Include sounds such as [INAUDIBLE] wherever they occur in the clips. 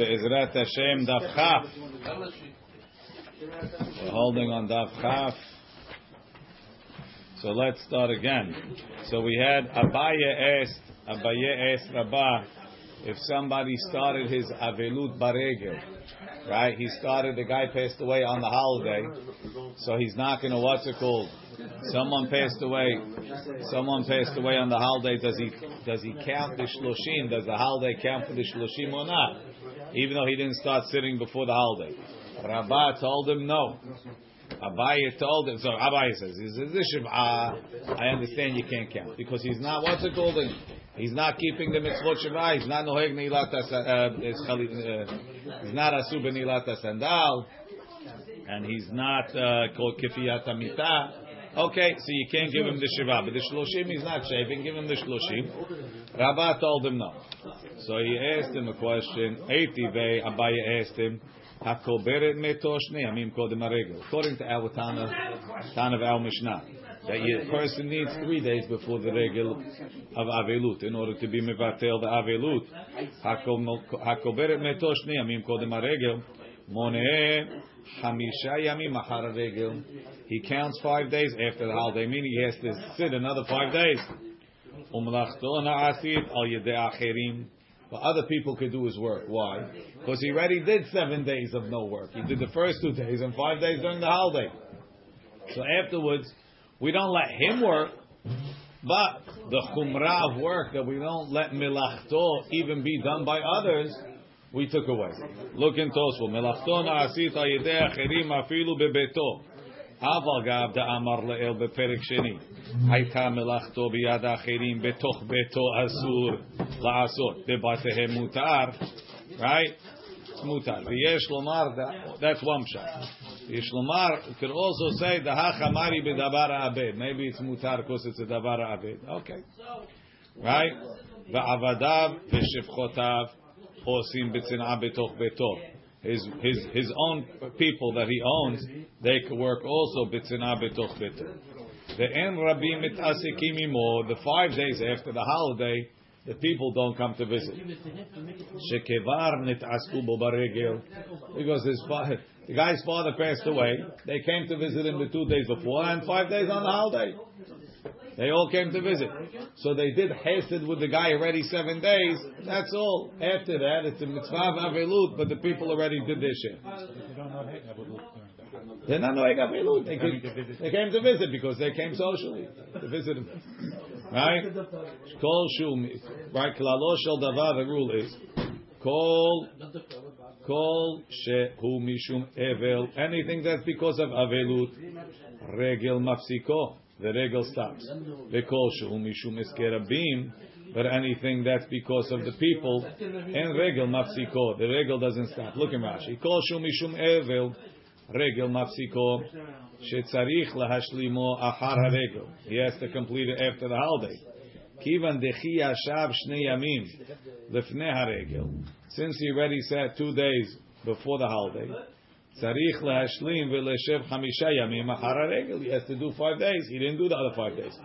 Ezrat Hashem Daf Chaf. We're holding on Daf Chaf. So let's start again. So we had Abaye asked, Abaye asked Rabbah if somebody started his Avelut Baregel. Right? He started, the guy passed away on the holiday. So he's not going to, what's it called? Someone passed away. Someone passed away on the holiday. Does he does he count the shloshim? Does the holiday count for the shloshim or not? Even though he didn't start sitting before the holiday. Rabbah told him no. Abaye told him. So Abaye says, he says, Shiv'ah, "I understand you can't count because he's not. What's it called? He's not keeping the mitzvot Shabbat. He's not noheg nilat uh, uh, He's not asu benilat sandal, and he's not uh, called kifiyat amita. Okay, so you can't give him the shiva, but the shloshim he's not shaving. Give him the shloshim. Rabbah told him no. So he asked him a question. Eitive Abaye asked him. According to our Tana, Tana of our Mishnah, that a person needs three days before the regel of avelut in order to be mevatel the avelut. He counts five days after the holiday, meaning he has to sit another five days. But other people could do his work. Why? Because he already did seven days of no work. He did the first two days and five days during the holiday. So afterwards, we don't let him work, but the chumrah of work that we don't let milachto even be done by others, we took away. Look in Tosfot. Milachto na'asit al yedei acherim afilu bebeto. אבל גב דאמר לאל בפרק שני, הייתה מלאכתו ביד האחרים בתוך ביתו אסור לעשות, בבתיהם מותר, right? מותר. ויש לומר, that's one shot. יש לומר, could also say, דהך אמרי בדבר העבד. Maybe it's מותר because it's a דבר העבד. Okay. right? ועבדיו ושפחותיו עושים בצנעה בתוך ביתו. his his his own people that he owns, they could work also bitzina betoch beto. The en rabim mitasikim imo. The five days after the holiday, the people don't come to visit. Shekevar nitasku bo baregel, because his father, the guy's father passed away. They came to visit him the two days before and five days on the holiday. They all came to visit. So they did hasted with the guy already seven days. That's all. After that, it's a mitzvah of avilut, but the people already did their share. They're not knowing avelut. They, they came to visit because they came socially to visit him. Right? Kol shul. Right? Klalo shel davar. The rule is kol kol shehu mishum evel. Anything that's because of avelut, regel mafsiko the regel stops. But anything that's because of the people, and regel mafsiko, the regel doesn't stop. Look at Rashi. Kol shehu mishum evel, regel mafsiko, shetzarich lahashlimo achar haregel. He has to complete it after the holiday. Kivan dechi yashav shnei yamim lefnei haregel. Since he already sat two days before the holiday, Tzarich lahashlim v'leshev chamisha yamim achar regel. He has to do five days. He didn't do the other five days.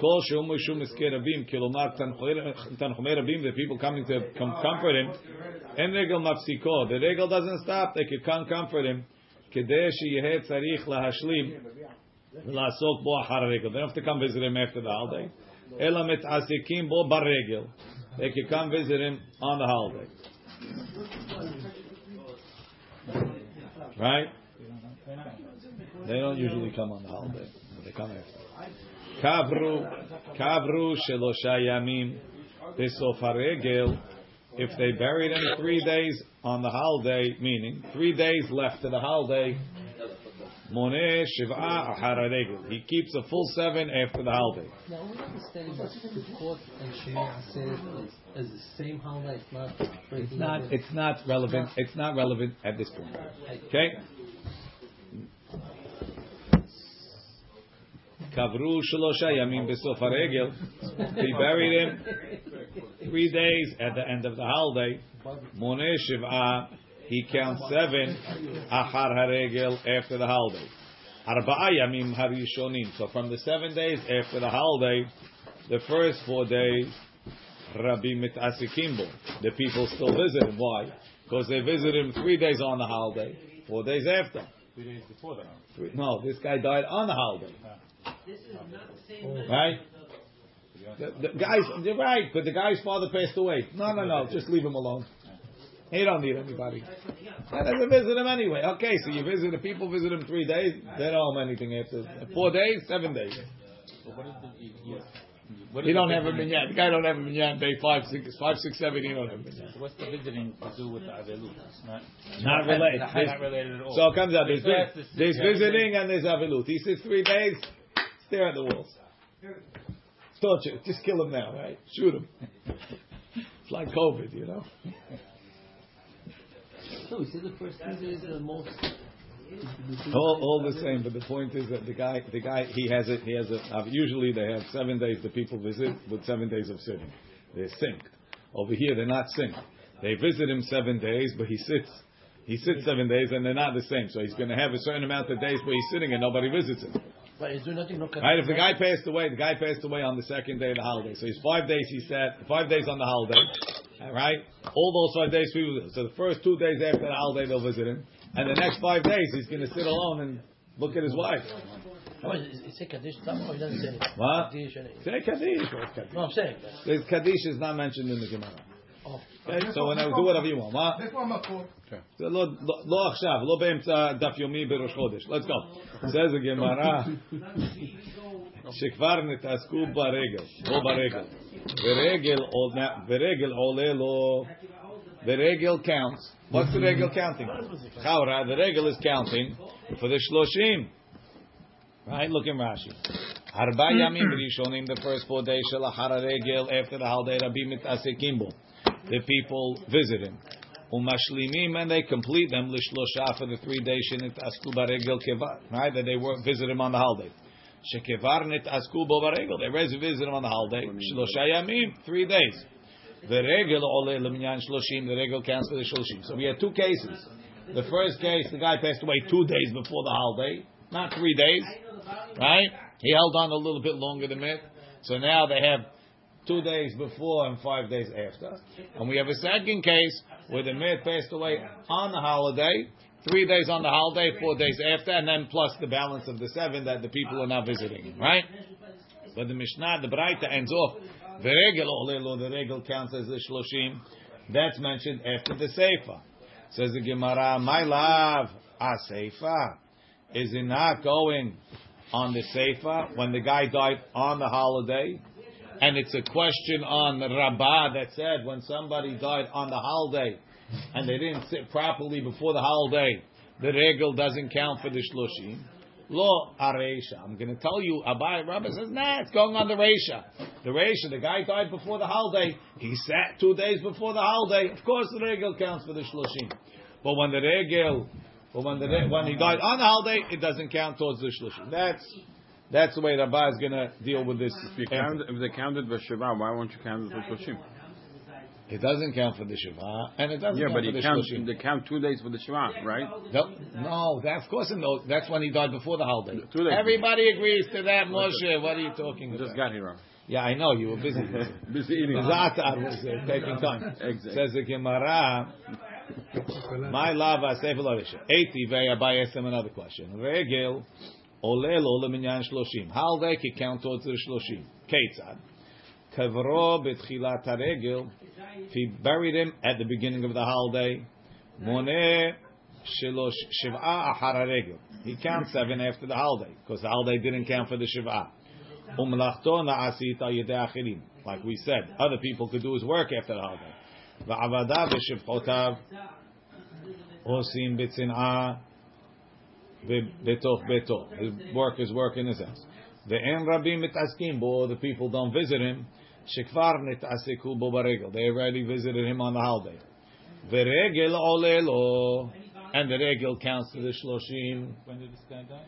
Kol shum mishum iskei rabim kilomar tanchumei rabim. The people coming to com- comfort him. En regel mafsiko. The regel doesn't stop. They could come comfort him. Kedei sheyeh tzarich lahashlim v'lasok bo achar regel. They don't have to come visit him after the holiday. Ela mitasikim bo baregel. They could come visit him on the holiday. Right? They don't usually come on the holiday. They come after. Kavru, kavru shelosha yamim haregel. If they buried him three days on the holiday, meaning three days left to the holiday, moneh shiva achar haregel. He keeps a full seven after the holiday. Now, we understand that Sukkot and Shemini is the same holiday. It's not. It's not. It's not relevant. It's not relevant at this point. Okay. Kavru shalosha yamim besof haregel. He buried him three days at the end of the holiday. Moneh shiva. He counts seven achar haregel after the holiday. Arba'a yamim harishonim. So from the seven days after the holiday, the first four days, Rabbi mitasikim bo. The people still visit him. Why? because they visited him three days on the holiday, four days after. Three days before that. Three- No, this guy died on the holiday. this oh. Right? The, the guys, you're right, but the guy's father passed away. No, no, no, [LAUGHS] just leave him alone. He don't need anybody. And then they visit him anyway. Okay, so you visit the people visit him three days. They don't owe him anything after four days, seven days. So what is the, yeah, what He don't have a minyan. The guy don't have a minyan day five, six, five, six, seven. He don't have a minyan. So what's the visiting to do with the Avelut? It's not, Not related. Not, not related at all. So it comes out. There's, They still have to sit- there's visiting and there's avilut. He sits three days, stare at the walls. Torture. Just kill him now, right? Shoot him. It's like COVID, you know. So we said the first visit is the most. All, all the same, but the point is that the guy, the guy, he has it. He has it. Uh, usually they have seven days the people visit with seven days of sitting. They're synced. Over here they're not synced. They visit him seven days, but he sits. He sits seven days, and they're not the same. So he's going to have a certain amount of days where he's sitting and nobody visits him. But is there nothing no Right? If the guy passed away, the guy passed away on the second day of the holiday. So he's five days. He sat five days on the holiday. All right? All those five days people. visit. So the first two days after the holiday they'll visit him, and the next five days he's going to sit alone and look at his wife. Oh, it it say Kaddish something or it doesn't say anything? What? Kaddish and it- Say Kaddish. What's Kaddish? No, I'm saying. There's Kaddish is not mentioned in the Gemara. Oh. Okay? So when I do whatever you want. What? איפה המקור? זה לא, לא, לא עכשיו, לא באמצע דף יומי בראש חודש. Let's go. says the Gemara, [LAUGHS] שכבר נתעסקו ברגל, לא ברגל. ורגל, עול- ורגל עולה לו, ורגל counts. What's the regel counting? Chaura, the regel is counting for the shloshim. Right? Look in Rashi. ארבע ימים ראשונים, the first four days של אחר הרגל, after the holiday, רבים מתעסקים בו. The people visit him. Umashlimim, and they complete them lishlosha for the three days שנתעסקו ברגל כvar. Right? That they work, visit him on the holiday. Shekevarnet asku bo baregel. They raise a visit on the holiday. Shlosha yamim, three days. The regel ole leminyan shloshim. The regel counts for the shloshim. So we had two cases. The first case, the guy passed away two days before the holiday, not three days, right? He held on a little bit longer than that. So now they have two days before and five days after. And we have a second case where the mayor passed away on the holiday, three days on the holiday, four days after, and then plus the balance of the seven that the people are now visiting. Right? But the Mishnah, the Braita ends off. The regel olelo, oh, the regel counts as the shloshim. That's mentioned after the seifa. Says the Gemara, my love, a seifa. Is it not going on the seifa when the guy died on the holiday? And it's a question on Rabbah that said when somebody died on the holiday and they didn't sit properly before the holiday, the regel doesn't count for the shloshim. Lo areisha. I'm going to tell you. Abai Rabbi says, nah, it's going on the reisha. The reisha, the guy died before the holiday. He sat two days before the holiday. Of course, the regel counts for the shloshim. But when the regel, but when the re- when he died on the holiday, it doesn't count towards the shloshim. That's that's the way Rabbi is going to deal with this. If, you count, if they counted the Shiva, why won't you count it for Shoshim? It doesn't count for the shiva, and it doesn't Yeah, count but for the count, shloshim. they count two days for the Shiva, right? No, no, that, of course, no, that's when he died before the holiday. Two days. Everybody agrees to that, Moshe. What are you talking about? just got here. Yeah, I know you were busy. [LAUGHS] Busy eating. Zatar was uh, taking time. Exactly. Says the Gemara, my love, Asef Larisha. Eighty, Abai asked him another question. Regel, ole lo leminyan shloshim. Holiday can count towards the shloshim. Ketzad. Kavro betchilat haregel. If he buried him at the beginning of the holiday, moneh shilosh shiv'a achar haregel. He counts seven after the holiday because the holiday didn't count for the shiv'a. Umlachto na'asit al yedei achirim. Like we said, other people could do his work after the holiday. ועבדיו ושפחותיו עושים בצנעה בתוך ביתו. His work is work in his house. ואין רבים מתעסקים בו, the people don't visit him, Shekvar nit'aseku bo baregel. They already visited him on the holiday. Veregel olelo. And the regel counts to the shloshim. When did this guy die?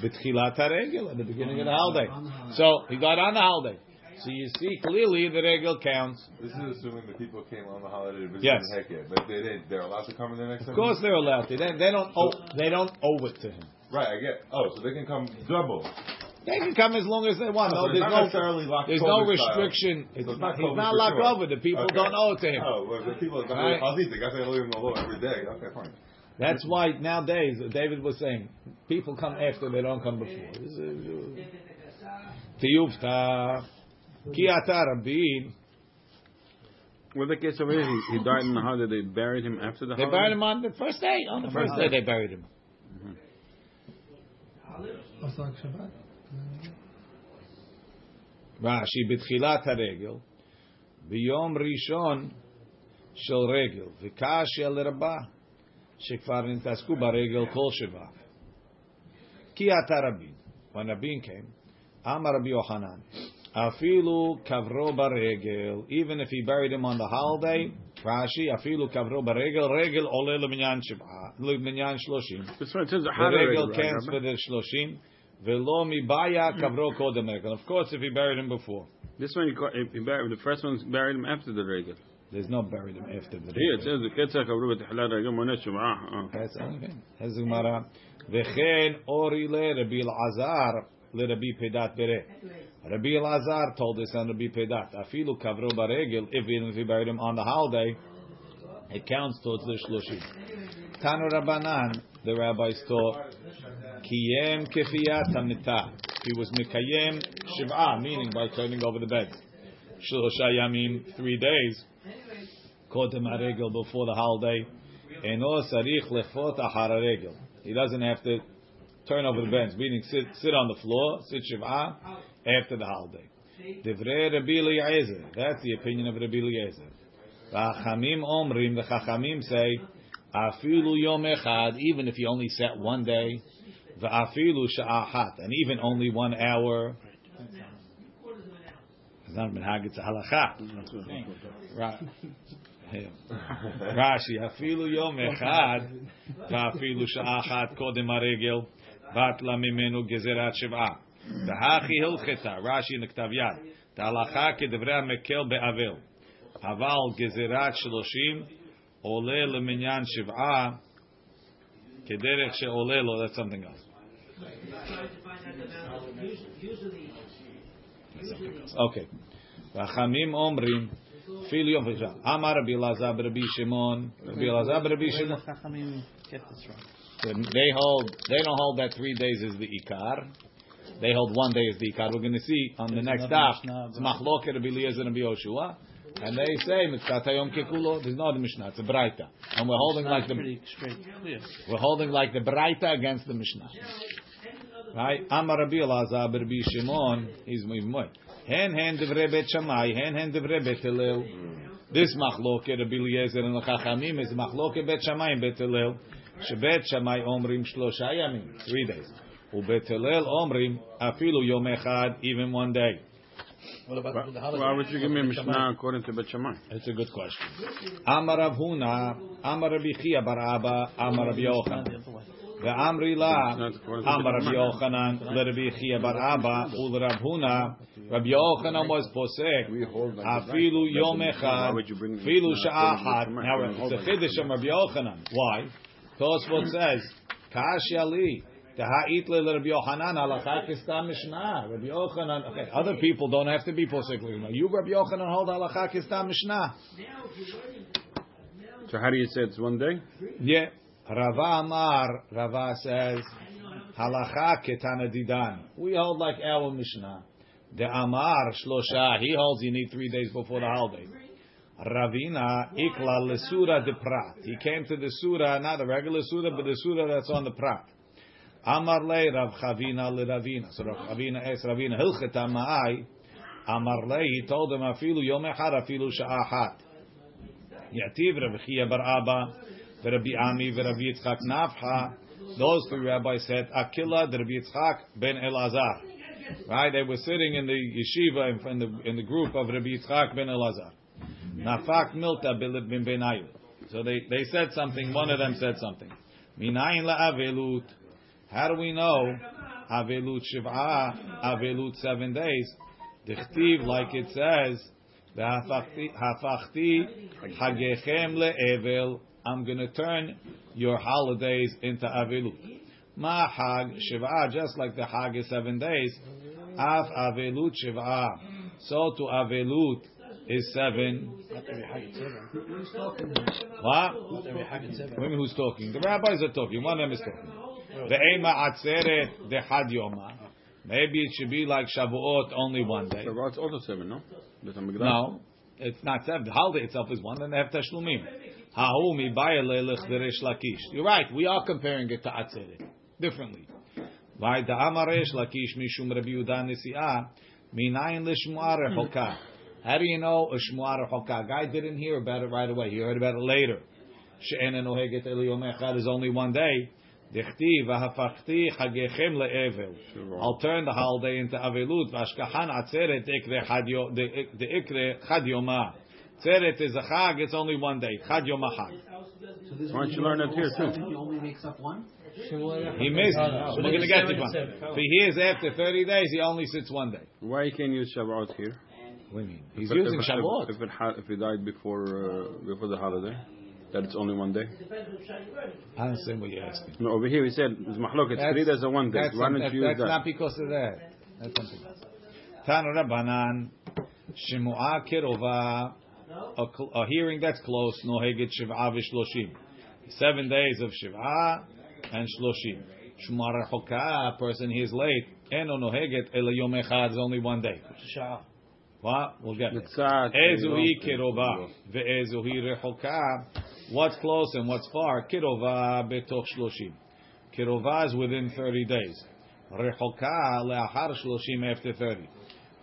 B'tchilat regel at the beginning of the holiday. So he got on the holiday. So you see clearly the regel counts. This is assuming the people came on the holiday to visit yes. yeah but they didn't. They're allowed to come in the next. Of course, they're allowed to. They, they don't. Owe, they don't owe it to him. Right. I get. Oh, so they can come double. They can come as long as they want. So No, there's not no, necessarily locked there's no over style. restriction. So It's it's not, not he's not locked sure. over. The people Okay. don't owe it to him. Oh, well, the people that Right. Oh, got the guys that leave them alone every day. Okay, fine. That's why nowadays David was saying people come after they don't come before. This is- uh, ki ata rabin. Well, the case over here, he, he died in the holiday. They buried him after the They buried him on the first day. On the first day they buried him. Mm-hmm. Also like Shabbat. רש"י בתחילת הרגל, ביום ראשון של רגל, וקשיא לרבה, שכבר נתעסקו ברגל כל שבעה. כי אתה רבין, רבין came, אמר רבי יוחנן, אפילו קברו ברגל, even if he buried him on the holiday, רש"י, אפילו קברו ברגל, רגל עולה למניין שלושים. ורגל כן? ספדר שלושים, Velo mibaya kavro kodem And of course, if he buried him before. This one, he buried. The first one buried him after the regel. There's no buried him after the regel. Here it says the ketzah kavru b'tihlal regel monet shumah. Uh-huh. That's okay. Has the Gemara. V'chen ori le Rabbi Elazar le Rabbi Pedat bere. Rabbi Elazar told this on Rabbi Pedat. Afilu kavro baregel. If even if he buried him on the holiday, it counts towards the shloshim. Tanu Rabbanan, the rabbis taught kiyem. He was mikayem shiv'ah, meaning by turning over the bed. Shlosha yamim, three days. Kodem haregel before the holiday. Eno sarich lechfot achar haregel. He doesn't have to turn over the beds, meaning sit, sit on the floor, sit shiv'ah, after the holiday. Divrei Rabbi Eliezer. That's the opinion of Rabbi Eliezer. V'achamim omrim, the chachamim say, afilu yom echad, even if he only sat one day, v'afilu sha'ahat, and even only one hour. It's not minhag, it's a halacha. Right. Yeah. Rashi, afilu yom echad, v'afilu sha'ahat kodem haregel, batla mimenu gezerat shiv'ah. והכי הלכתה, רש"י נכתב יד, תהלכה כדברי המקל באבל, אבל גזירת שלושים עולה למניין שבעה כדרך שעולה לו, that's something else. Okay. Rachamim omrim. Fil yom Amar Rabbi Lazar Rabbi Shimon. Rabbi Lazar Rabbi Shimon. Rachamim, get this wrong. They hold. They don't hold that three days is the ikar. They hold one day is the ikar. We're going to see on the next daf. It's machloket Rabbi Eliezer and Rabbi Yoshua. And they say mitzvata yom kikulo. There's not a mishnah. It's a braita. And we're holding like the. We're holding like the braita against the mishnah. Right? Amar Rabbi Elazar Rabbi Shimon. He's even more. Hen hen devrei bet Shammai. Hen hen devrei bet Hillel. This machloket Rabbi Eliezer and the Chachamim is machloket bet Shammai and bet Hillel. שבית שמאי אומרים שלושה ימים, three days. ובית הלל אומרים אפילו יום אחד, even one day. What about the Why holiday? would you give me a Mishnah according to Bet Shammai? That's a good question. אמר רב הונא, אמר רבי חייא בר אבא, אמר רבי Ve'amri la amar Rabbi Yochanan leRabbi Chia bar Abba ul Rav Huna. Rabbi Yochanan was posek afilu yom echad afilu sha'achat. Now it's a chiddush of Rabbi Yochanan. Why? Tosfot says kashi ali. Taha'it le Rabbi Yochanan halacha kistam mishnah. Rabbi Yochanan. Okay, other people don't have to be posek. You Rabbi Yochanan hold halacha kistam mishnah. So how do you say it's one day? Yeah. Rava Amar, Rava says, halacha ketana didan. We hold like our mishnah. The Amar shlosha, he holds you need three days before the holiday. Ravina ikla lesura de prat. He came to the surah, not the regular surah, but the surah that's on the prat. Amar le Rav Chavina le Ravina. So Rav Chavina asked Ravina, Hilcheta ma'ai. Amar le, he told him, afilu yom echad, afilu sha'ahat. Yativ Rav Chia bar Abba, Rabbi Ami, Rabbi Yitzchak Nafcha. Those three rabbis said, Akila, Rabbi Yitzchak ben Elazar. Right? They were sitting in the yeshiva in the, in the group of Rabbi Yitzchak ben Elazar. Nafak milta bilib bin benayu. So they, they said something, one of them said something. Minayin la avelut. How do we know? Avelut shiv'ah, avelut seven days. Dichtiv, like it says, the Hafachti hagechem le'evel. I'm going to turn your holidays into avelut. Ma hag shiv'ah, just like the hag is seven days. Af avelut shiva. So to avelut is seven. What? What do you mean who's talking? The rabbis are talking. One of them is talking. Ve'ema atzeret dehad yoma. Maybe it should be like Shavuot, only one day. It's also seven, no? There's a Mikdash. No, it's not seven. The holiday itself is one, then they have Tashlumim. Hahu mi bayalelech v'resh lakish. You're right. We are comparing it to Atzeret differently. Vay da amar resh lakish mishum Rabbi Yehuda nesiah minayin lishmuar rechoka. How do you know a shmuar rechoka? Guy didn't hear about it right away. He heard about it later. She'ena noheget el yom echad is only one day. Dechti v'hafachti chagechem le'evel. I'll turn the holiday into avelut. V'ashkahan atzeret ikre chad yo- the the ikre chad yoma. Tzeret is a chag. It's only one day. Chad yoma chag. So this Why don't you learn that here, too? He only makes up one. He missed. We're going to get to one. If he hears after 30 days, he only sits one day. Why you can't use Shavuot here? What do you mean? He's If- using if, Shavuot. If, if, it if he died before uh, before the holiday, that it's only one day. I understand what you're asking. No, over here he said it's mahlok. It's three days and one day. Why don't you use that's that? not because of that. That's something else. Tanu Rabbanan, Shemua Kirova, a, cl- a hearing that's close, Noheget Shiv'a v'shloshim. Seven days of Shiv'a and Shloshim. Shemua Rechoka, a person hears late, Eno Noheget Ela Yom Echad, is only one day. What? We'll get there. Mitzat, Ezuhi you know, kirova ve'ezuhi rechoka. What's close and what's far? Kirova betoch shloshim. Kirova is within 30 days. Rechoka le'achar shloshim after 30.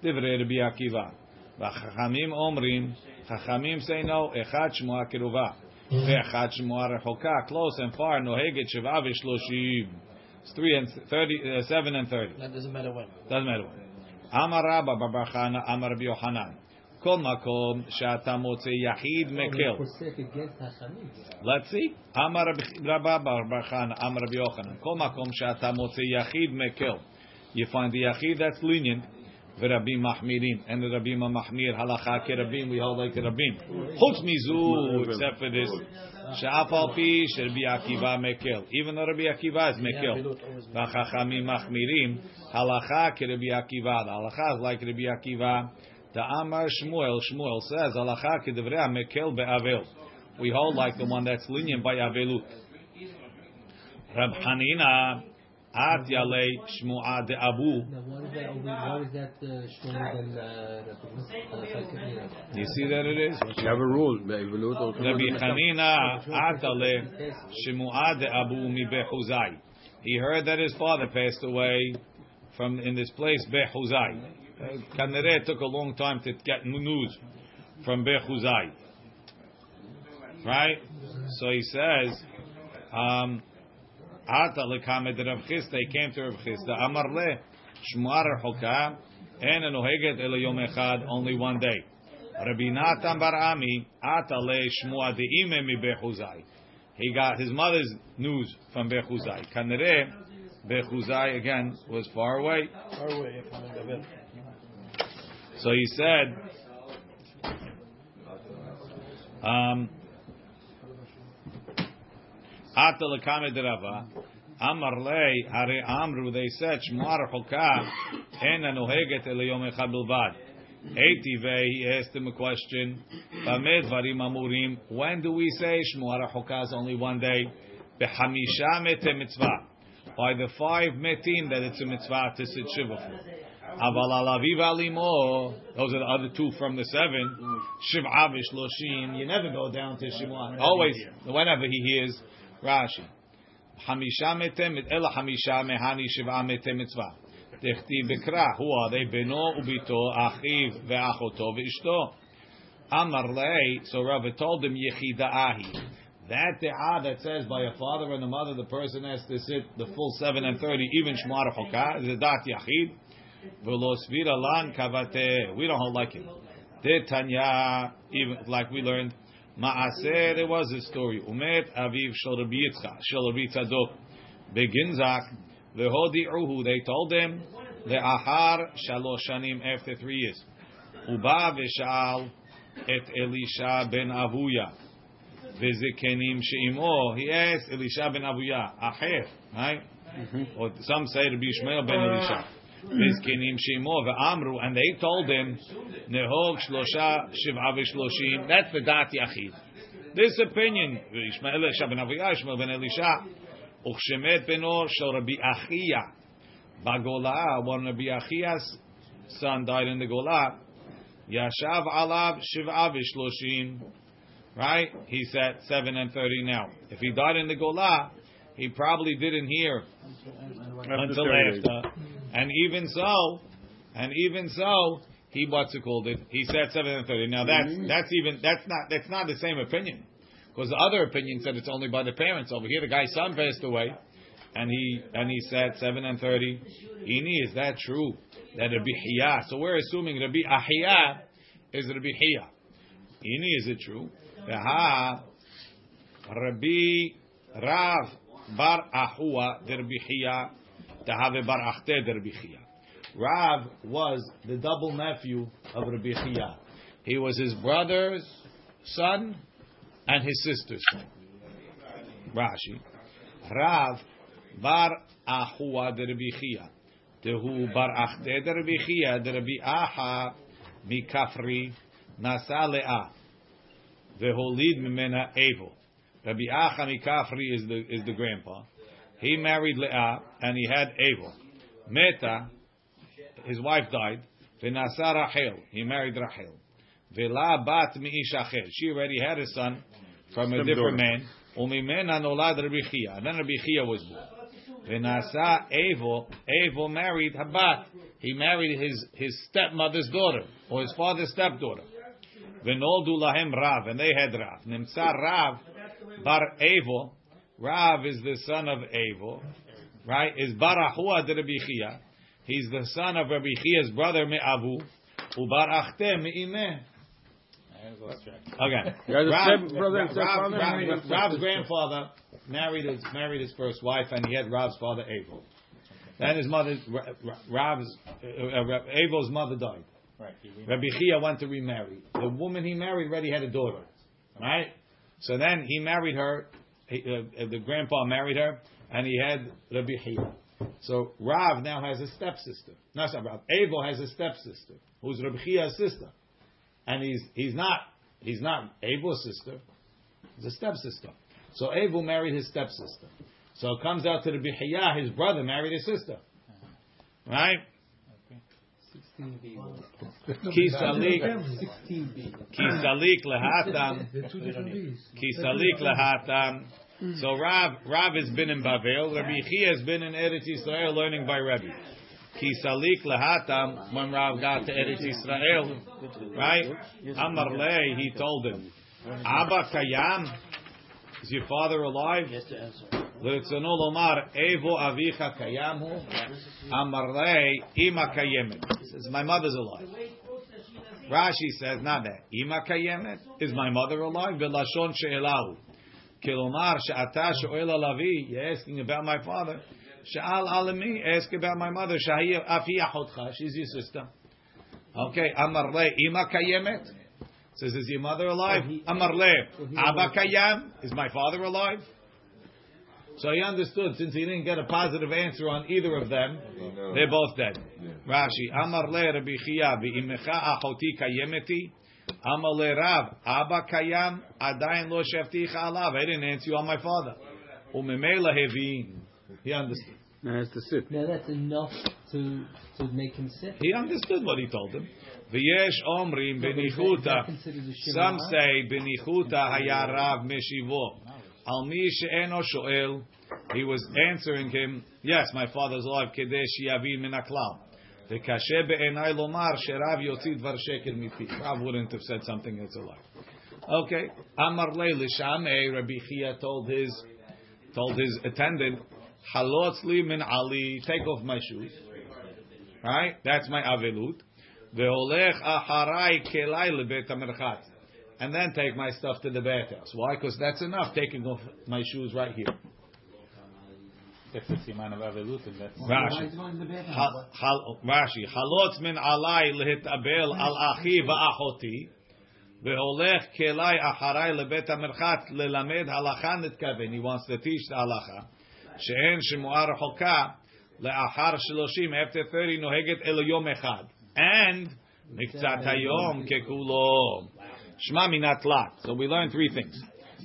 Divrei Rabbi Akiva. V'chachamim omrim, chachamim say no, echad shmua kirova. Ve'echad shmua rechoka. Close and far, noheget sheva v'shloshim. It's three and thirty, uh, seven and thirty. That doesn't matter when. doesn't matter what. אמר רבא בר חנא, אמר רבי יוחנן, כל מקום שאתה מוצא יחיד מקל. Forsake against Hachamim. Let's see. אמר רבי- רבא בר חנא, אמר רבי יוחנן, כל מקום שאתה מוצא יחיד מקל. You find the יחיד that's lenient, ורבים מחמירים, and the רבים המחמיר, הלכה כרבים, we hold like רבים. חוץ מזו, except for this, שאף על פי שרבי עקיבא מקל. Even though רבי עקיבא is מקל. והחכמים מחמירים, הלכה כרבי עקיבא. The halacha is like רבי עקיבא. דאמר שמואל, שמואל says, הלכה כדברי המקל באבל. We hold like the one that's lenient by avelut. Rab Hanina, at yale shmu'a de abu. Now, what is that? over- What is that uh, stronger than uh, You see that it is? You have a rule. Be'evilut or Rabbi Hanina, atale shmu'a de abu mi behuzai. He heard that his father passed away from in this place Behuzai. Kanere took a long time to get news from Behuzai. Right? So he says, um, Ata lekamed Rav Chisda, he came to Rav Chisda, Amar le, Shmuar Hoka, en noheget ele yom echad, only one day. Rabbi Natan bar Ami, Ata le Shmuar de ime mi Behuzai. He got his mother's news from Bechuzai. Kanere, Bechuzai again was far away. Far away from the So he said, um, Ata lekame derava, Amar lei, hare amru, they said, Shmuar choka, ena noheget ele echad bilvad. He asked him a question, Bamed varim amurim, when do we say Shmuar choka is only one day? Behamisha mete mitzvah. By the five metim that it's a mitzvah to sit shiva for. Those are the other two from the seven. Shiv'a. You never go down to Shimon. Always, whenever he hears Rashi. Hamisha metem ela hamisha mehani shiv'a metem mitzvah. Dechti bekra. Who are they? Beno ubito achiv ve'achoto ve'ishto. Amar lei. So Rav told him yechida'ahi. That de'ah that says by a father and a mother, the person has to sit the full seven and thirty, even shmar chokah, is a dat yachid. V'lo svira lan kavate. We don't hold like him. De Tanya, even like we learned, Ma'aser, there was a story. Umet aviv shel Rabbi Yitzchak, shel Rabbi Tzadok, beginzak, v'hodi'uhu. They told him, le'ahar shalosh shanim, after three years. Uba v'shal et Elisha ben Avuya. V'zikenim she'imo. He asked Elisha ben Avuya, acher, right? Mm-hmm. Or some say Rabbi Ishmael ben Elisha. Mizkinim Shimo ve'amru, and they told him, Nehog shlosha shiv'a v'shloshim. That's the dat yachid. This opinion, Ishmael ben Aviyah, Ishmael ben Elisha, Uchshemet beno shel Rabbi Achia. Bagola, when Rabbi Achia's son died in the Gola, Yashav alav shiv'a v'shloshim. Right? He said 7 and 30 now. If he died in the Gola, he probably didn't hear until 30 days. after. And even so, and even so, he what's it called it? He said seven and thirty. Now that's mm-hmm. that's even that's not that's not the same opinion, because the other opinion said it's only by the parents. Over here, the guy's son passed away, and he and he said seven and thirty. Ini, is that true? That Rabbi Hiya. So we're assuming Rabbi Ahiya is Rabbi Hiya. Ini, is it true? Veha Rabbi Rav Bar Ahua Rabbi Hiya. Tahave Bar Achte der Rabbi Hiya. Rav was the double nephew of Rabbi Chia. He was his brother's son and his sister's son. Rashi. Rav bar Ahua de Rabbi Chia. Tehu bar Achte de Rabbi Chia de Rabbi Aha mikafri nasa le'ah. Veholid mimena evo. Rabbi Acha mikafri is the is the grandpa. He married Leah and he had Abel. Meta his wife died. V'nasa Rachel. He married Rachel. V'la bat mi'ish acher. She already had a son from a different man. Umimena nolad Rabbi Chia. And then Rabbi Chia was born. V'nasa Abel, Abel married Habat. He married his, his stepmother's daughter, or his father's stepdaughter. V'noldu lahem Rav. And they had Rav. Nimsa Rav bar Evo. Rav is the son of Evo. Right? Is Barahua de Rabbi Chia. He's the son of Rabbi Chia's brother Me'avu. Ubar Achte Me'imeh. I lost track. Okay. [LAUGHS] You guys are Rav- step- brother and Rav- stepfather? Rav- Rav- Rav's grandfather married his married his first wife, and he had Rav's father Abel. Then his mother, Ra- Ra- Rav's uh, uh, Ra- Abel's mother died. Right. he re- Rabbi Chia went to remarry. The woman he married already had a daughter, right? So then he married her. Uh, uh, the grandpa married her, and he had Rabbi Chia. So Rav now has a stepsister. No, it's not Rav. Abel has a stepsister who's Rabbi Chia's sister, and he's he's not he's not Abel's sister. He's a stepsister. So Abel married his stepsister. So it comes out to Rabbi Chia, his brother married his sister, right? 16b. Ki 16b. ki lehatam. Kisalik lahatam. So Rav Rav has been in Bavel. Rabbi Chia has been in Eretz Yisrael learning by Rabbi. Kisalik lahatam. When Rav got to Eretz Yisrael, right? Amar he told him, Abba kayam. Is your father alive? L'tzono lomar evo avicha kayam hu. Amar le, ima kayemet. He says, my mother's alive. Rashi says, not that. Ima kayemet. Is my mother alive? V'lashon she'elahu. Kilomar she'ata she'oel alavi. You're asking about my father. She'al alami. Ask about my mother. Shahi afi achotcha. She's your sister. Okay. Amar le. Ima kayemet. Says, is your mother alive? Amar le. Abba kayam. Is my father alive? So he understood since he didn't get a positive answer on either of them, they're both dead. Rashi, Amar le Rabbi Chia, v'imecha achoti kayemeti. Amar le Rav, Abba kayam, adayin lo shefticha alav. I didn't answer you on my father. Umemela hevin. He understood. Now it's the sit. Now that's enough to to make him sick. He understood what he told him. V'yesh omrim Is benichuta. Some say benichuta haya Rav meshivo. Al mi she'eno shoel. He was answering him, yes, my father's alive, kedesh yavin min aklal. V'kashe be'enai lomar she'rav yotzi dvar sheker mipi. Rav wouldn't have said something that's a lie. Okay. Amar le lishamei, Rabbi Chia told his, told his attendant, halotz li min ali, take off my shoes. Right? That's my avelut. Ve'olech aharai kelai lebet And then take my stuff to the bathhouse. Why? Because that's enough, taking off my shoes right here. If it's the amount of avelut, then that's Rashi. Hal- hal- Rashi. Halotz min alai lehitabel al achi va'achoti. Ve'olech kelai aharai lebet hamerchat lelamed halacha netkaven. He wants to teach the halacha. She'en shemu'ar hoka לאחר שלושים, after 30, נוהגת אלא יום אחד. And מקצת היום ככולו. שמע מינה תלת. So we learned three things.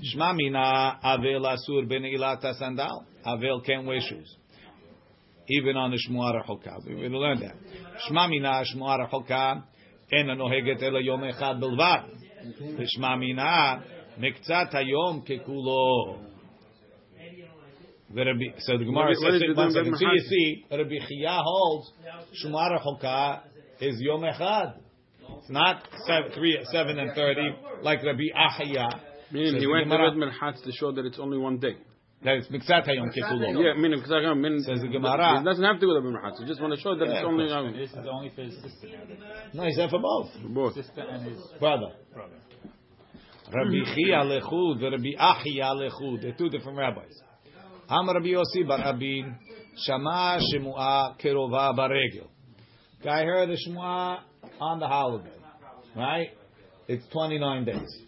שמע מינה אבל אסור בנעילת הסנדל. אבל can't wear shoes. Even on the שמועה רחוקה. We already learned that. שמע מינה שמועה רחוקה אינה נוהגת אלא יום אחד בלבד. ושמע מינה מקצת היום ככולו. ורבי, so the Gemara What is- what says is it the one Dun second. Ben So you Mahasi? see, Rabbi Chia holds Shumar Choka is Yom Echad. It's not seven, three, seven and thirty like Rabbi Ahaya. Meaning Says he went to Gemara. Red Melchatz to show that it's only one day. That it's Miksat Hayom Kekulo. Yeah, meaning because I mean, Says the Gemara. He doesn't have to go to Red Melchatz. He just want to show that Yeah, it's only course. um, This is only for his sister nowadays. No, he said for both. both. Sister and his Brother. brother. Rabbi Chia lechud, Rabbi Achia lechud. They're two different rabbis. Am Rabbi Yossi bar Abin, Shama Shemua Kerova Baregel. Guy heard the Shemua on the holiday, right? It's 29 days.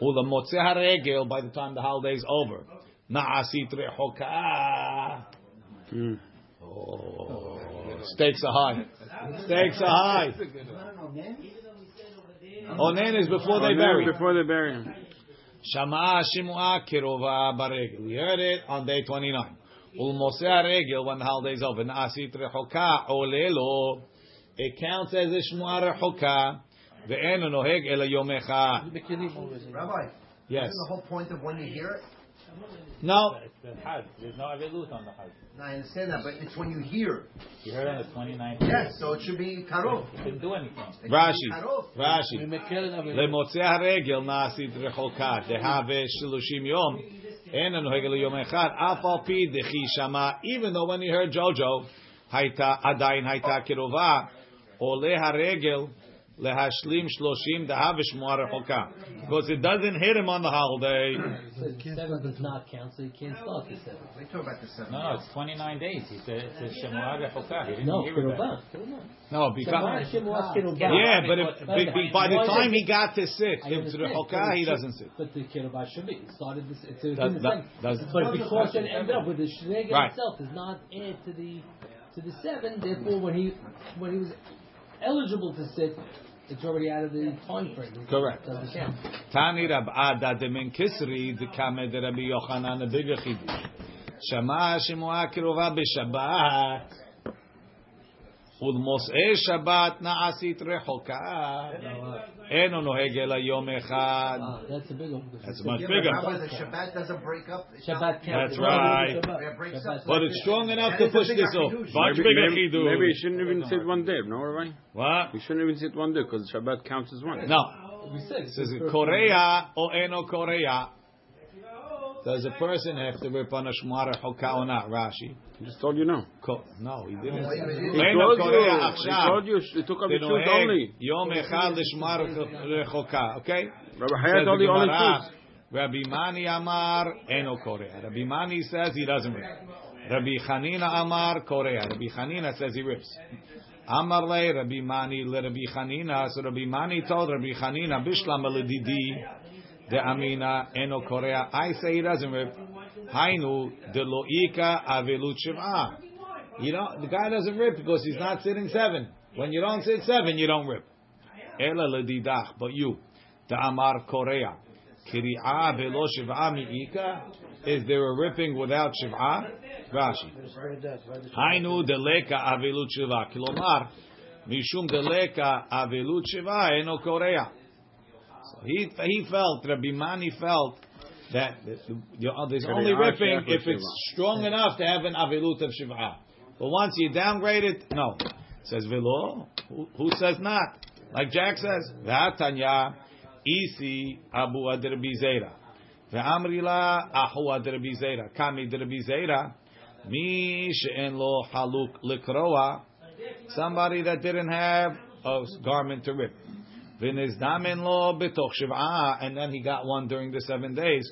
Ula Motzeh HaRegel, by the time the holiday is over. Na'asit Rechoka. Oh, stakes are high. Stakes are high. Onen is before they bury. Before they bury him. Shama Shimua Kirova Baregel. We heard it on day 29. Ulmosei regel when the holiday's over. Asit rechoka olelo. It counts as a shmua rechoka. Ve'en noheg ela yomecha. Rabbi. Yes. Isn't the whole point of when you hear it? No. It's Hajj. There's no Avelut on the Hajj. No, I understand that, but it's when you hear. You heard on the 29th. Yes, so it should be Karov. It didn't do anything. Rashi. Rashi. Lemotzeh regel naasit rechoka. Dehave shilushim yom. Even though when he heard Jojo, Haita, Adain Haita Kirova, Ole Haregel, Lehashlim shloshim da'avishmuar rechoka. Because it doesn't hit him on the holiday. Seven does not count, so he can't start the seven. They talk about the seven. No, it's 29 days. He said it's shemuar rechoka. He didn't no, hear. No, because... Ah. Ah, yeah, but, if, but by the time he got to six, if it's rechoka, he doesn't sit. But the kirubah should be. It started this... It's does, does, but because it ended up with the shneg right. itself is not added to the... To the seven, therefore, when he when he was eligible to sit, it's already out of the time frame. Correct. Tani Rab Ada Kisri Rabbi Yochanan bigger Kirova b'Shabbat. Shabbat Naasit Oh, that's a big one. That's much bigger. Remember, the Shabbat doesn't break up. Shabbat can't. That's right. But it's strong enough to push this off. Much bigger chidush. Maybe you shouldn't even sit one day, no, right? What? You shouldn't even sit one day because Shabbat counts as one. No. We said. This is Korea or Eno Korea. Does a person have to rip on a shmara hoka or not? Rashi. I just told you no. Co- no, he didn't. He told you. He told you. He took him the only. Yom echad l'shmara hoka. Okay. Rabbi Hayat told you only two. Rabbi Mani Amar eno korea. Rabbi Mani says he doesn't rip. Rabbi Hanina Amar korea. Rabbi Hanina says he rips. Amar le Rabbi Mani le Rabbi Hanina. So Rabbi Mani told Rabbi Hanina bishlam ledidi de Amina eno Korea. I say he doesn't rip. Hainu de loika avelut shiv'ah. You know, the guy doesn't rip because he's not sitting seven. When you don't sit seven, you don't rip. Ela ledidach, but you, the Amar Korea, kiri'ah velo shiv'ah mi'ika. Is there a ripping without shiv'ah? Rashi. Hainu deleka avilut shiv'ah. Kilomar, mishum deleka avilut shiv'ah eno Korea. He he felt Rabbi Mani felt that the, the, the- there's only ripping if it's strong enough to have an avilut of shiva. But once you downgrade it, no. Says velo. Who, who says not? Like Jack says, V'atanya isi abu ad Rabbi Zera. Ve'amri la ahu ad Rabbi Zera. Kami ad Rabbi Zera. Mi she'en lo haluk likroa. Somebody that didn't have a garment to rip. Lo betoch shiv'ah. And then he got one during the seven days.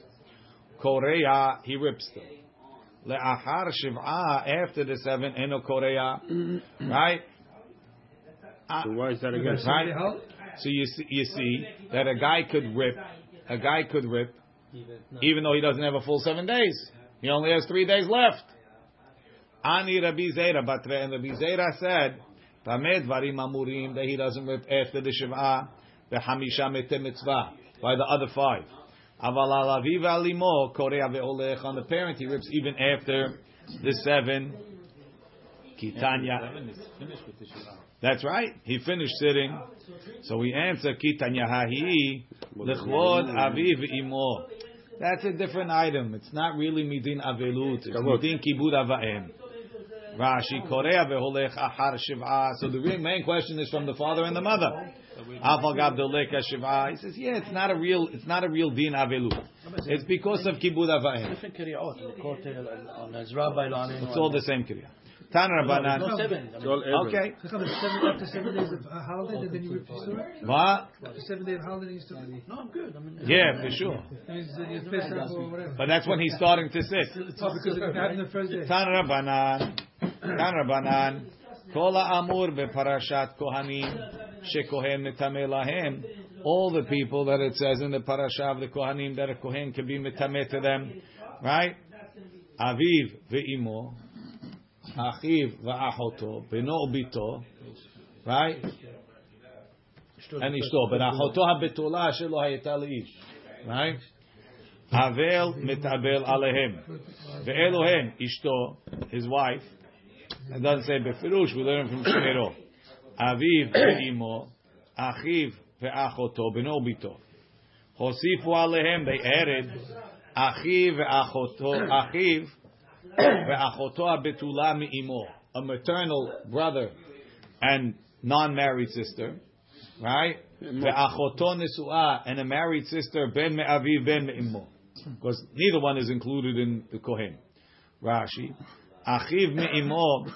Korea, he rips them. Le'achar shiv'ah, after the seven, eno Korea. Right? So why is that against? Right? So you see, you see that a guy could rip, a guy could rip, Even, though he doesn't have a full seven days. He only has three days left. Ani Rabbi Zera Batre, and Rabbi Zera said, Tamed Varim Amurim, that he doesn't rip after the Shiv'ah, the Hamisha Mete Mitzvah, by the other five. Aval al aviv al imo, Korea ve'olech, on the parent, he rips even after the seven. Kitanya. Seven is finished with the Shiva. That's right. He finished sitting. So we answer Kitanya hahi lechvod aviv imo. That's a different item. It's not really midin avelut. It's midin kibud avaim. Rashi korea veholech achar shiv'ah. So the main question is from the father and the mother. He says, yeah, it's not a real, it's not a real din avelut. It's because of kibud avayim." It's all the same kriya. Tan Rabbanan. Okay. What? Seven days of holiday, No, I'm good. Yeah, for sure. But that's when he's starting to sit. Oh, because it happened the first Rabbanan. Tan Rabbanan. Kola Amur beParashat Kohanim. Shekohen Mitameh Lahem. All the people that it says in the parasha of the Kohanim that a Kohen can be mitameh to them, right? Aviv ve'imo, Achiv ve'achoto, beno bito, right? And ishto, but achoto habetula shelo hayeta right? Havel mitabel alehem. Ve'elohem, ishto, his wife. It doesn't say befirush, we learn from Shemero. Aviv ve'imo, achiv ve'achoto, beno bito. Hosifu alehem, they added, achiv ve'achoto, achiv ve'achoto habetula mi'imo. A maternal brother and non-married sister, right? Ve'achoto nesu'ah, and a married sister, ben me'aviv, ben me'imo. Because neither one is included in the Kohen. Rashi. Achiv me'imo,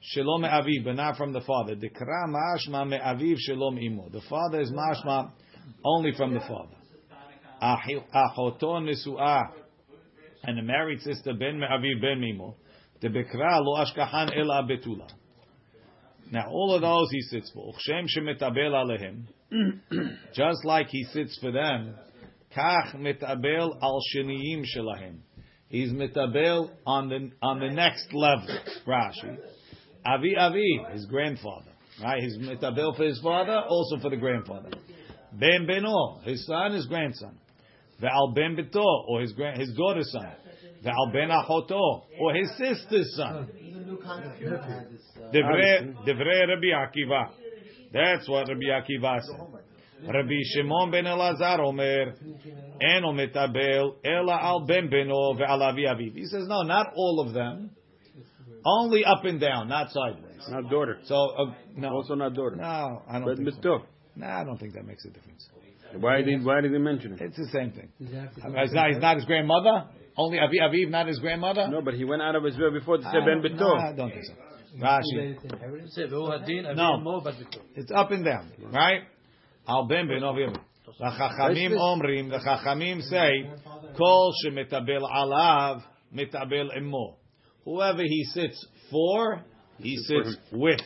shalom me'aviv, but not from the father. Dekra mashma me'aviv, imo. The father is mashma only from the father. Achi- Achoto nesu'ah, and a married sister, ben me'aviv, ben me'imo. The bekra lo ashkahan ela betula. Now all of those he sits for. Uchshem shemetabel alehim. Just like he sits for them, kach metabel al sheniyim shelahem. He's metabel on the on the next level. Rashi, avi avi, his grandfather, right? He's metabel for his father, also for the grandfather. Ben beno, his son, his grandson. Ve'al ben beto, or his grand, his daughter's son. Ve'al ben achoto, or his sister's son. Divrei Rabbi Akiva. That's what Rabbi Akiva said. Rabbi Shimon ben Elazar Omer, Eno metabel, Ela al ben beno ve'al avi aviv. He says, no, not all of them. Only up and down, not sideways. Not daughter. So, uh, no. Also not daughter. No, I don't But think so. Mito. No, I don't think that makes a difference. Why did why did he mention it? It's the same thing. Does it have to It's not, it's not his grandmother? Only Avi Aviv, not his grandmother? No, but he went out of his way before to say I Ben don't- no, I Bito. don't think so. Rashi. Related to inheritance? זה, והוא הדין, אבי No. אמו בת ביתו. It's up and down, right? Al ben ben ovim. The Chachamim omrim, the Chachamim say, Kol shemetabel alav, metabel emo. Whoever he sits for, he sits with.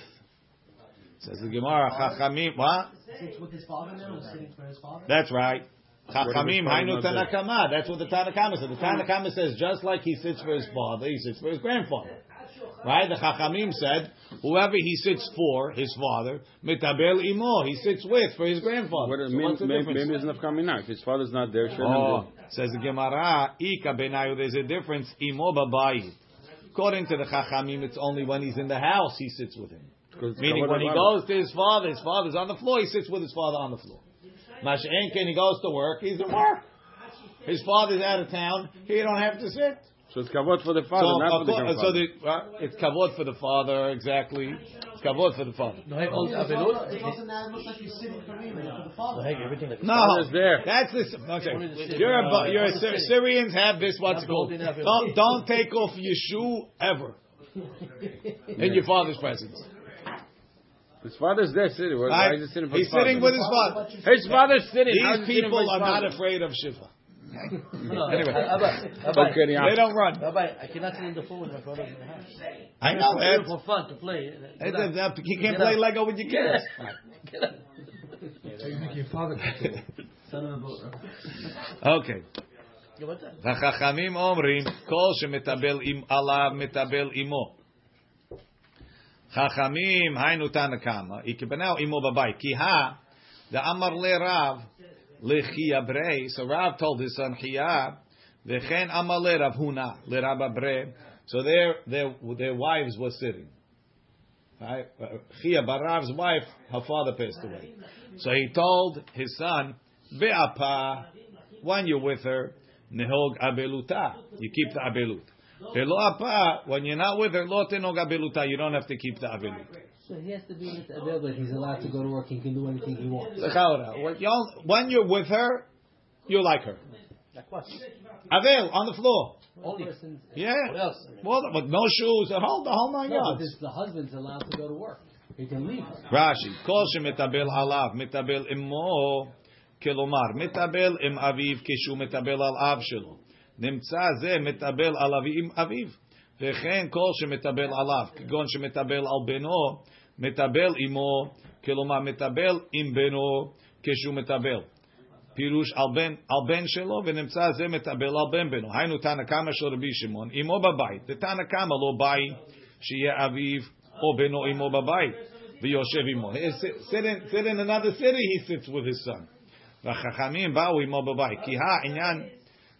Says the Gemara, Chachamim, what? Sits with his father now, sitting for his father. That's right. Chachamim, father hainu not there? tanakama. That's what the Tanakama said. The Tanakama says, just like he sits for his father, he sits for his grandfather. Right? The Chachamim said, whoever he sits for, his father, mitabel imo, he sits with for his grandfather. What, So maybe, what's the maybe, difference? maybe not coming out. If his father's not there, Oh, says the Gemara, Ika benayu, there's a difference. Imo babayit. According to the Chachamim, it's only when he's in the house he sits with him. Meaning when he goes to his father, his father's on the floor, he sits with his father on the floor. Masha'enkin, he goes to work, he's at work. His father's out of town, he don't have to sit. So it's kavod for the father, so, not for the grandfather. so the, uh, it's kavod for the father, exactly kavod for the father. No, it's also now it looks. No, there. That's this. Okay. You're a, you're a, Syrians have this. What's called? Don't don't take off your shoe ever in your father's presence. His father's there sitting. Why, is he sitting He's sitting with his father. His father's sitting. These people are not afraid of Shiva. No, Anyway. Abba, Abba, Okay, yeah. They don't run. Abba, I cannot sit in the phone with my brother in the house. I know that. For fun, to play. It's a- that- You can't Get play up. Lego with your kids. Get up. So you make your father comfortable. Son of a boat, right? Okay. Yeah, what's that? והחכמים אומרים, כל שמטבל עם עליו מטבל עמו. Chachamim hainu tanakama. Ikibanao imo babai. Kiha the amar le Rav so Rav told his son Chia. V'chen amar le Rav Huna le Rav brei. So their their their wives were sitting. Right? Chia Barav's wife, her father passed away. So he told his son, Ve'apa, when you're with her, nehog abeluta. You keep the abelut. Ve'lo apa, when you're not with her, lo tenog abeluta. You don't have to keep the abelut. So he has to be with Abel, but he's allowed to go to work. He can do anything he wants. L'chaora. When you're- When you're with her, you're like her. Like what? Avel, on the floor. Only person's, Yeah. What else? Well, with no shoes, the whole, the whole nine no, but yards. this, the husband's allowed to go to work. He can leave her. Rashi, כל שמטבל עליו, מטבל עמו, כלומר, מטבל עם אביו כשהוא מטבל על אב שלו. נמצא זה מטבל על אבי עם אביו. וכן כל שמטבל עליו, כגון שמטבל על בנו, מטבל עמו, כלומר, מטבל עם בנו כשהוא מטבל. פירוש על בן, על בן שלו, ונמצא זה מטבל על בן בנו. היינו תנא קמא של רבי שמעון, עמו בבית. ותנא קמא לא בית שיהיה אביו או בנו עמו בבית, ויושב עמו. He sit- sit in- sit in another city, he sits with his son. והחכמים באו עמו בבית. כי העניין,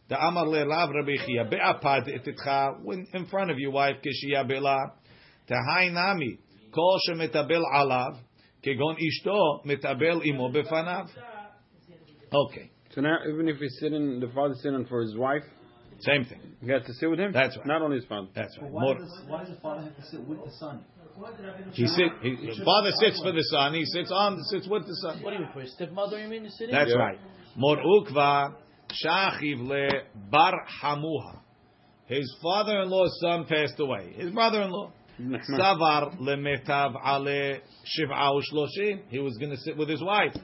דאמר לרב רבי חייא, באפד אתתך, in front of your wife, כשיהיה בלה, תהי נמי, כל שמטבל עליו, כגון אשתו, מטבל עמו בפניו. אוקיי. So now, even if he's sitting, the father sitting for his wife, same thing. He has to sit with him. That's right. Not only his father. That's right. Why, does, why does the father have to sit with the son? He sit. He, the father sits for the son. He sits on. Sits with the son. What do you mean stepmother? You mean sitting? That's yeah. right. Mar Ukva shachiv le bar hamuha. His father-in-law's son passed away. His brother-in-law. Savar lemetav ale shiv'a ushloshim. He was going to sit with his wife.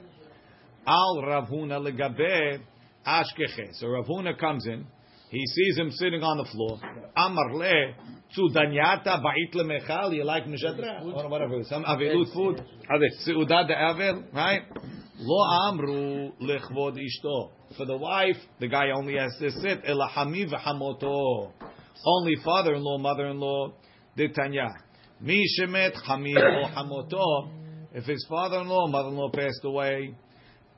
Al Rav Huna legabe ashkeche. So Rav Huna comes in. He sees him sitting on the floor. Amar le tu danyata ba'it lemechal. You like mishadra or whatever. Some avilut food. Seudah de avel, right? Lo amru lechvod ishto. For the wife, the guy only has to sit. Elahami v'hamoto. Only father-in-law, mother-in-law. Ditanya. Mi shemet hami o hamoto. If his father-in-law, mother-in-law passed away,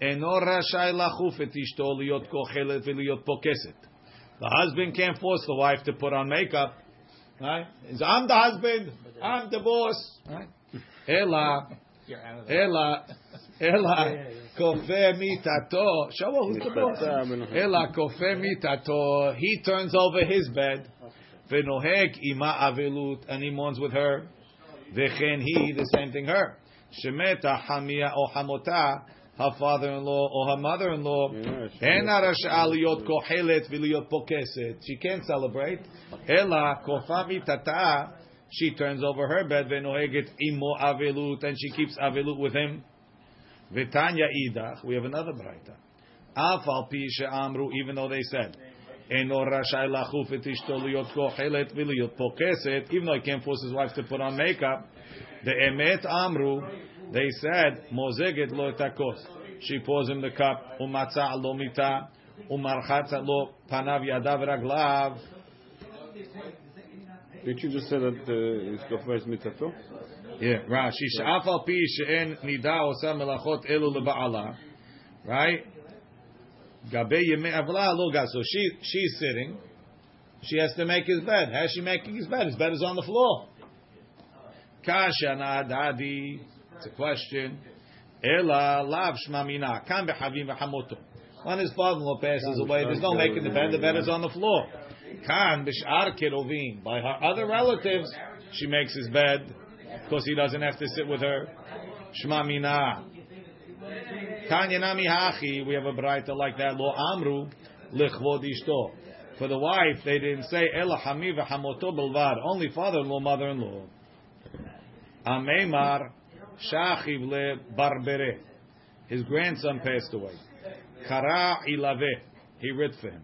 eno rashai lachuf et ishto liot kochelet v'liot pokeset. The husband can't force the wife to put on makeup. Right? I'm the husband. I'm the boss. Right? Ela. Ela. Ela. Kofe mitato. Shawa, who's the boss? Ela kofe mitato. He turns over his bed. Venohek ima avelut, and he mourns with her. Vechen he, the same thing her. Shemeta hamia o hamota, her father-in-law or her mother-in-law. Hena rasha'a liyot kohelet v'liyot pokeset. She can't celebrate. Ela kofa tata, she turns over her bed. Venoheget imo avelut, and she keeps avelut with him. V'tanya idach, we have another braita. Afal pi she'amru, even though they said. אינו רשאי לחוף את אשתו להיות כוחלת ולהיות פוקסת, even though he can't force his wife to put on makeup, באמת אמרו, they said, מוזגת לו את הכוס. She pours him the cup, ומצע לו מיטה, ומרחצה לו פניו ידיו ורגליו. Did you just say that uh, his kafir is mitato? Yeah, Rashi, שאף על פי שאין נידה עושה מלאכות אלו לבעלה, right? So she, she's sitting, she has to make his bed. How's she making his bed? His bed is on the floor. Kasha dadi. It's a question. Ela lav shmamina. Kan behavim v'hamoto. When his father-in-law passes away, there's no making the bed. The bed is on the floor. Kan b'shar kirovim. By her other relatives, she makes his bed because he doesn't have to sit with her. Shmamina. Tanya nami hachi. We have a braita like that. Lo amru lichvod ishto. For the wife, they didn't say ela hami v'hamoto belvad. Only father-in-law, mother-in-law. Amemar shachiv le barbere. His grandson passed away. Kara ilave. He writ for him.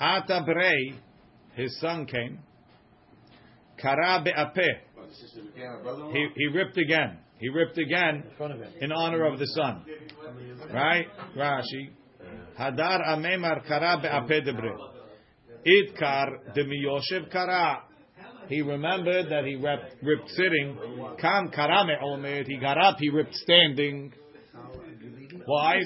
Ata brei. His son came. Kara be'apeh. He, he ripped again. He ripped again in honor of the son. Right? Rashi. Hadar amemar kara be'apeh debre. Idkar de miyoshev kara. He remembered that he ripped, ripped sitting. Kam karame omer. He got up. He ripped standing. Why?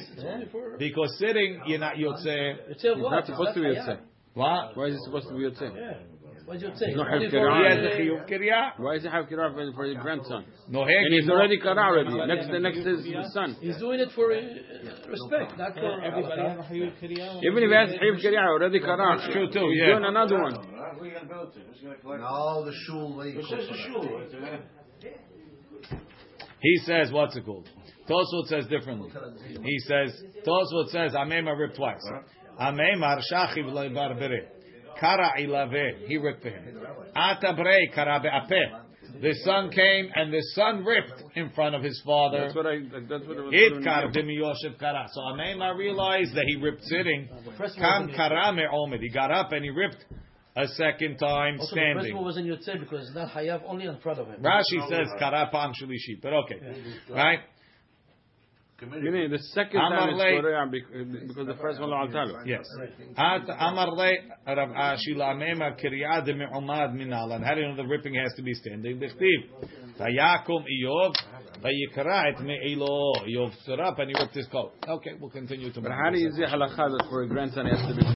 Because sitting, you're not yotze. It's a He's what? not supposed to be It's Yotze. not What? Why is he supposed to be Yotze? Yeah. What's your say? He's not Only have. He has a chiyuv kiryah. Why does he have kirah for, for his grandson? No And he's already kara already. Next, the next is his son. He's doing it for uh, respect, not for Everybody everybody. have a Hayut Even if he has Hayib Kiriyah already kara. That's true too, He's yeah. doing another one. No, the shul. where you go for. He says, what's it called? Tosfot says differently. He says, Tosfot says, Amemar ripped twice. Amemar shachiv leibar bere. Kara ilave. He ripped for him. Atabre kara be'apeh. The son came and the son ripped in front of his father. That's what I. That's what it was. It kar kara. So Amemar realized that he ripped sitting. first one Kam was in kara me'omid. He got up and he ripped a second time Also, the first one was in Yotzei because it's not Hayav only in front of him. Rashi says kara pam shlishi, but okay, right? You mean the second time Amar it's lei- Korea because the first one lo altalo. Yes. At Amar le Rav Ashi lamema kiryah de me'umad minal. And how do you know the ripping has to be standing? Bechtiv. Vayakum Iyov. Vayikra et me'ilo. Iyov stood up and he ripped his coat. Okay, we'll continue But how do you say halakha that for a grandson has to be